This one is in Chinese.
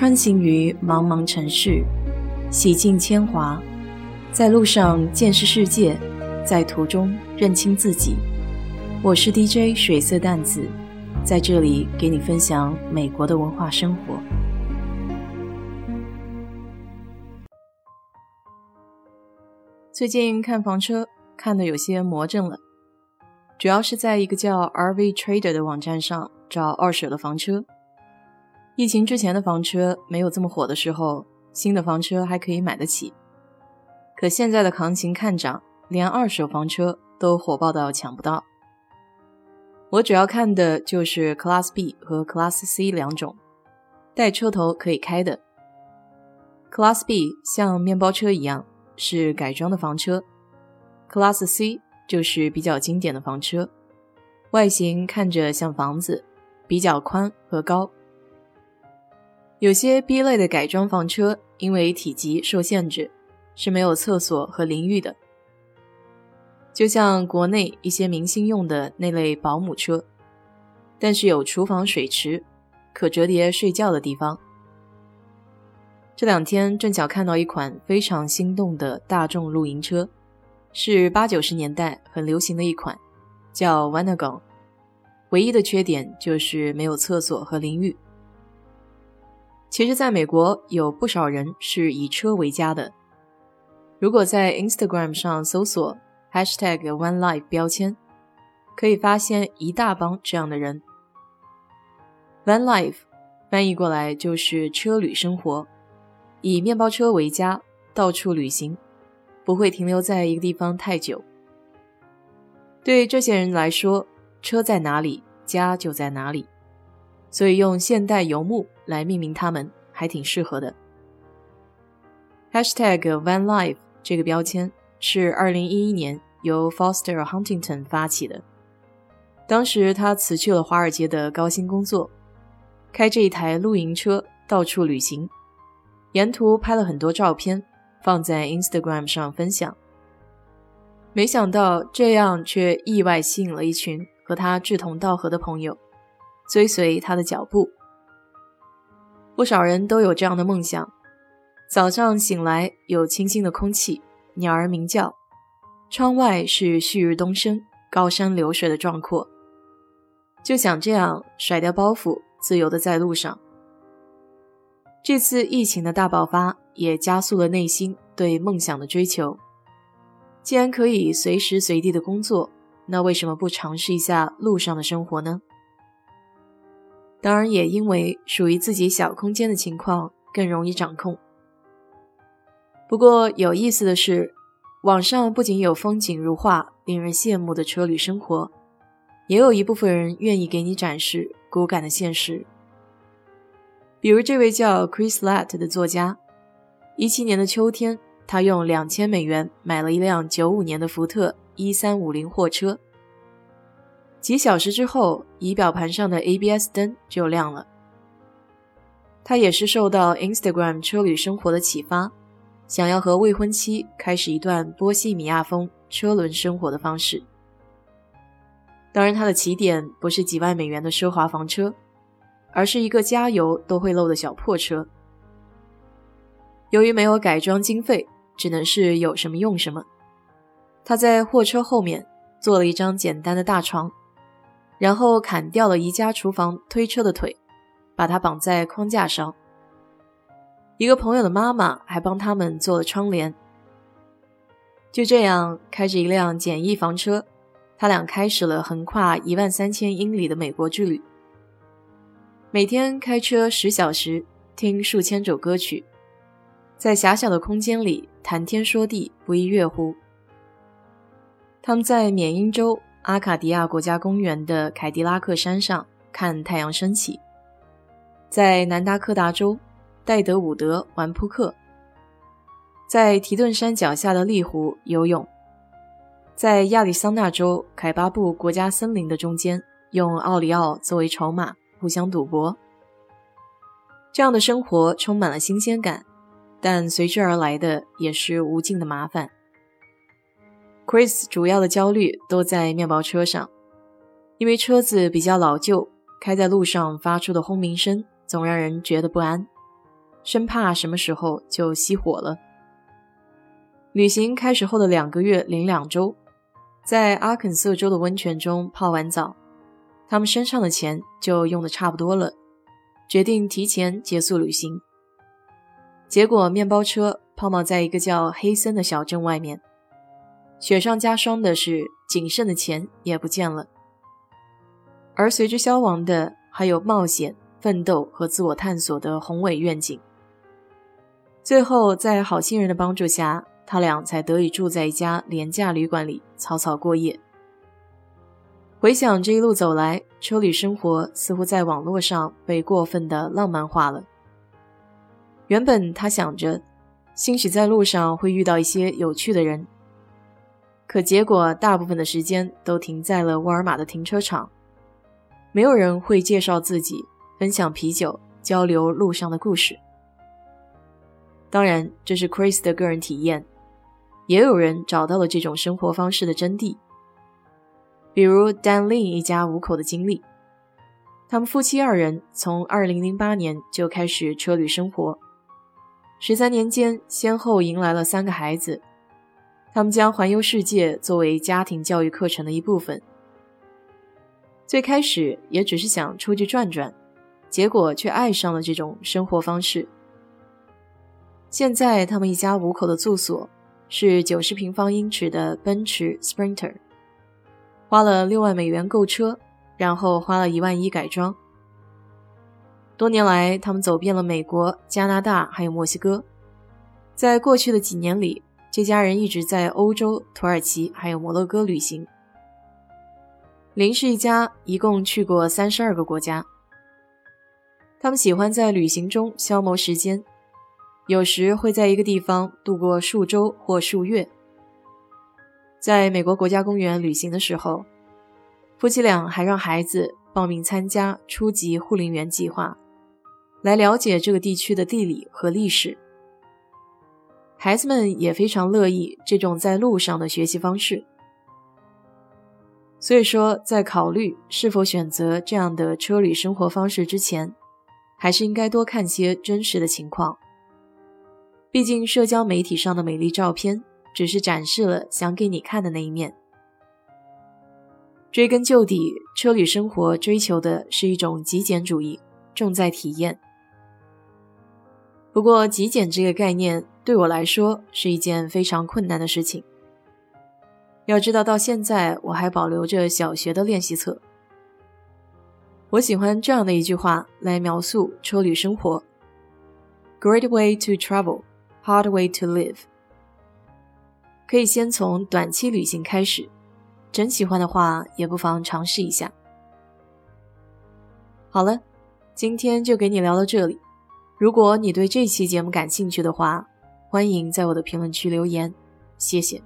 穿行于茫茫城市，洗尽铅华，在路上见识世界，在途中认清自己。我是 DJ 水色淡子，在这里给你分享美国的文化生活。最近看房车看的有些魔怔了，主要是在一个叫 RV Trader 的网站上找二手的房车。疫情之前的房车没有这么火的时候，新的房车还可以买得起。可现在的行情看涨，连二手房车都火爆到抢不到。我主要看的就是 Class B 和 Class C 两种，带车头可以开的。Class B 像面包车一样是改装的房车，Class C 就是比较经典的房车，外形看着像房子，比较宽和高。有些 B 类的改装房车，因为体积受限制，是没有厕所和淋浴的，就像国内一些明星用的那类保姆车，但是有厨房、水池，可折叠睡觉的地方。这两天正巧看到一款非常心动的大众露营车，是八九十年代很流行的一款，叫 Vanagon，唯一的缺点就是没有厕所和淋浴。其实，在美国有不少人是以车为家的。如果在 Instagram 上搜索 #hashtag #OneLife 标签，可以发现一大帮这样的人。Van Life 翻译过来就是车旅生活，以面包车为家，到处旅行，不会停留在一个地方太久。对这些人来说，车在哪里，家就在哪里。所以用现代游牧来命名他们还挺适合的。#hashtag #VanLife 这个标签是2011年由 Foster Huntington 发起的。当时他辞去了华尔街的高薪工作，开着一台露营车到处旅行，沿途拍了很多照片放在 Instagram 上分享。没想到这样却意外吸引了一群和他志同道合的朋友。追随他的脚步，不少人都有这样的梦想：早上醒来有清新的空气，鸟儿鸣叫，窗外是旭日东升、高山流水的壮阔，就想这样甩掉包袱，自由的在路上。这次疫情的大爆发也加速了内心对梦想的追求。既然可以随时随地的工作，那为什么不尝试一下路上的生活呢？当然，也因为属于自己小空间的情况更容易掌控。不过有意思的是，网上不仅有风景如画、令人羡慕的车旅生活，也有一部分人愿意给你展示骨感的现实。比如这位叫 Chris Latt 的作家，一七年的秋天，他用两千美元买了一辆九五年的福特一三五零货车。几小时之后，仪表盘上的 ABS 灯就亮了。他也是受到 Instagram 车旅生活的启发，想要和未婚妻开始一段波西米亚风车轮生活的方式。当然，他的起点不是几万美元的奢华房车，而是一个加油都会漏的小破车。由于没有改装经费，只能是有什么用什么。他在货车后面做了一张简单的大床。然后砍掉了宜家厨房推车的腿，把它绑在框架上。一个朋友的妈妈还帮他们做了窗帘。就这样，开着一辆简易房车，他俩开始了横跨一万三千英里的美国之旅。每天开车十小时，听数千首歌曲，在狭小的空间里谈天说地，不亦乐乎。他们在缅因州。阿卡迪亚国家公园的凯迪拉克山上看太阳升起，在南达科达州戴德伍德玩扑克，在提顿山脚下的丽湖游泳，在亚利桑那州凯巴布国家森林的中间用奥利奥作为筹码互相赌博。这样的生活充满了新鲜感，但随之而来的也是无尽的麻烦。Chris 主要的焦虑都在面包车上，因为车子比较老旧，开在路上发出的轰鸣声总让人觉得不安。生怕什么时候就熄火了。旅行开始后的两个月零两周，在阿肯色州的温泉中泡完澡，他们身上的钱就用的差不多了，决定提前结束旅行。结果面包车泡锚在一个叫黑森的小镇外面，雪上加霜的是，仅剩的钱也不见了。而随之消亡的，还有冒险、奋斗和自我探索的宏伟愿景。最后，在好心人的帮助下，他俩才得以住在一家廉价旅馆里草草过夜。回想这一路走来，车里生活似乎在网络上被过分的浪漫化了。原本他想着，兴许在路上会遇到一些有趣的人，可结果大部分的时间都停在了沃尔玛的停车场，没有人会介绍自己，分享啤酒，交流路上的故事。当然，这是 Chris 的个人体验，也有人找到了这种生活方式的真谛，比如 Dan Lin 一家五口的经历，他们夫妻二人从2008年就开始车旅生活。十三年间，先后迎来了三个孩子。他们将环游世界作为家庭教育课程的一部分。最开始也只是想出去转转，结果却爱上了这种生活方式。现在，他们一家五口的住所是九十平方英尺的奔驰 Sprinter，花了六万美元购车，然后花了一万一改装。多年来，他们走遍了美国、加拿大，还有墨西哥。在过去的几年里，这家人一直在欧洲、土耳其还有摩洛哥旅行。林氏一家一共去过三十二个国家。他们喜欢在旅行中消磨时间，有时会在一个地方度过数周或数月。在美国国家公园旅行的时候，夫妻俩还让孩子报名参加初级护林员计划。来了解这个地区的地理和历史，孩子们也非常乐意这种在路上的学习方式。所以说，在考虑是否选择这样的车旅生活方式之前，还是应该多看些真实的情况。毕竟，社交媒体上的美丽照片只是展示了想给你看的那一面。追根究底，车旅生活追求的是一种极简主义，重在体验。不过，极简这个概念对我来说是一件非常困难的事情。要知道，到现在我还保留着小学的练习册。我喜欢这样的一句话来描述车旅生活：“Great way to travel, hard way to live。”可以先从短期旅行开始，真喜欢的话，也不妨尝试一下。好了，今天就给你聊到这里。如果你对这期节目感兴趣的话，欢迎在我的评论区留言，谢谢。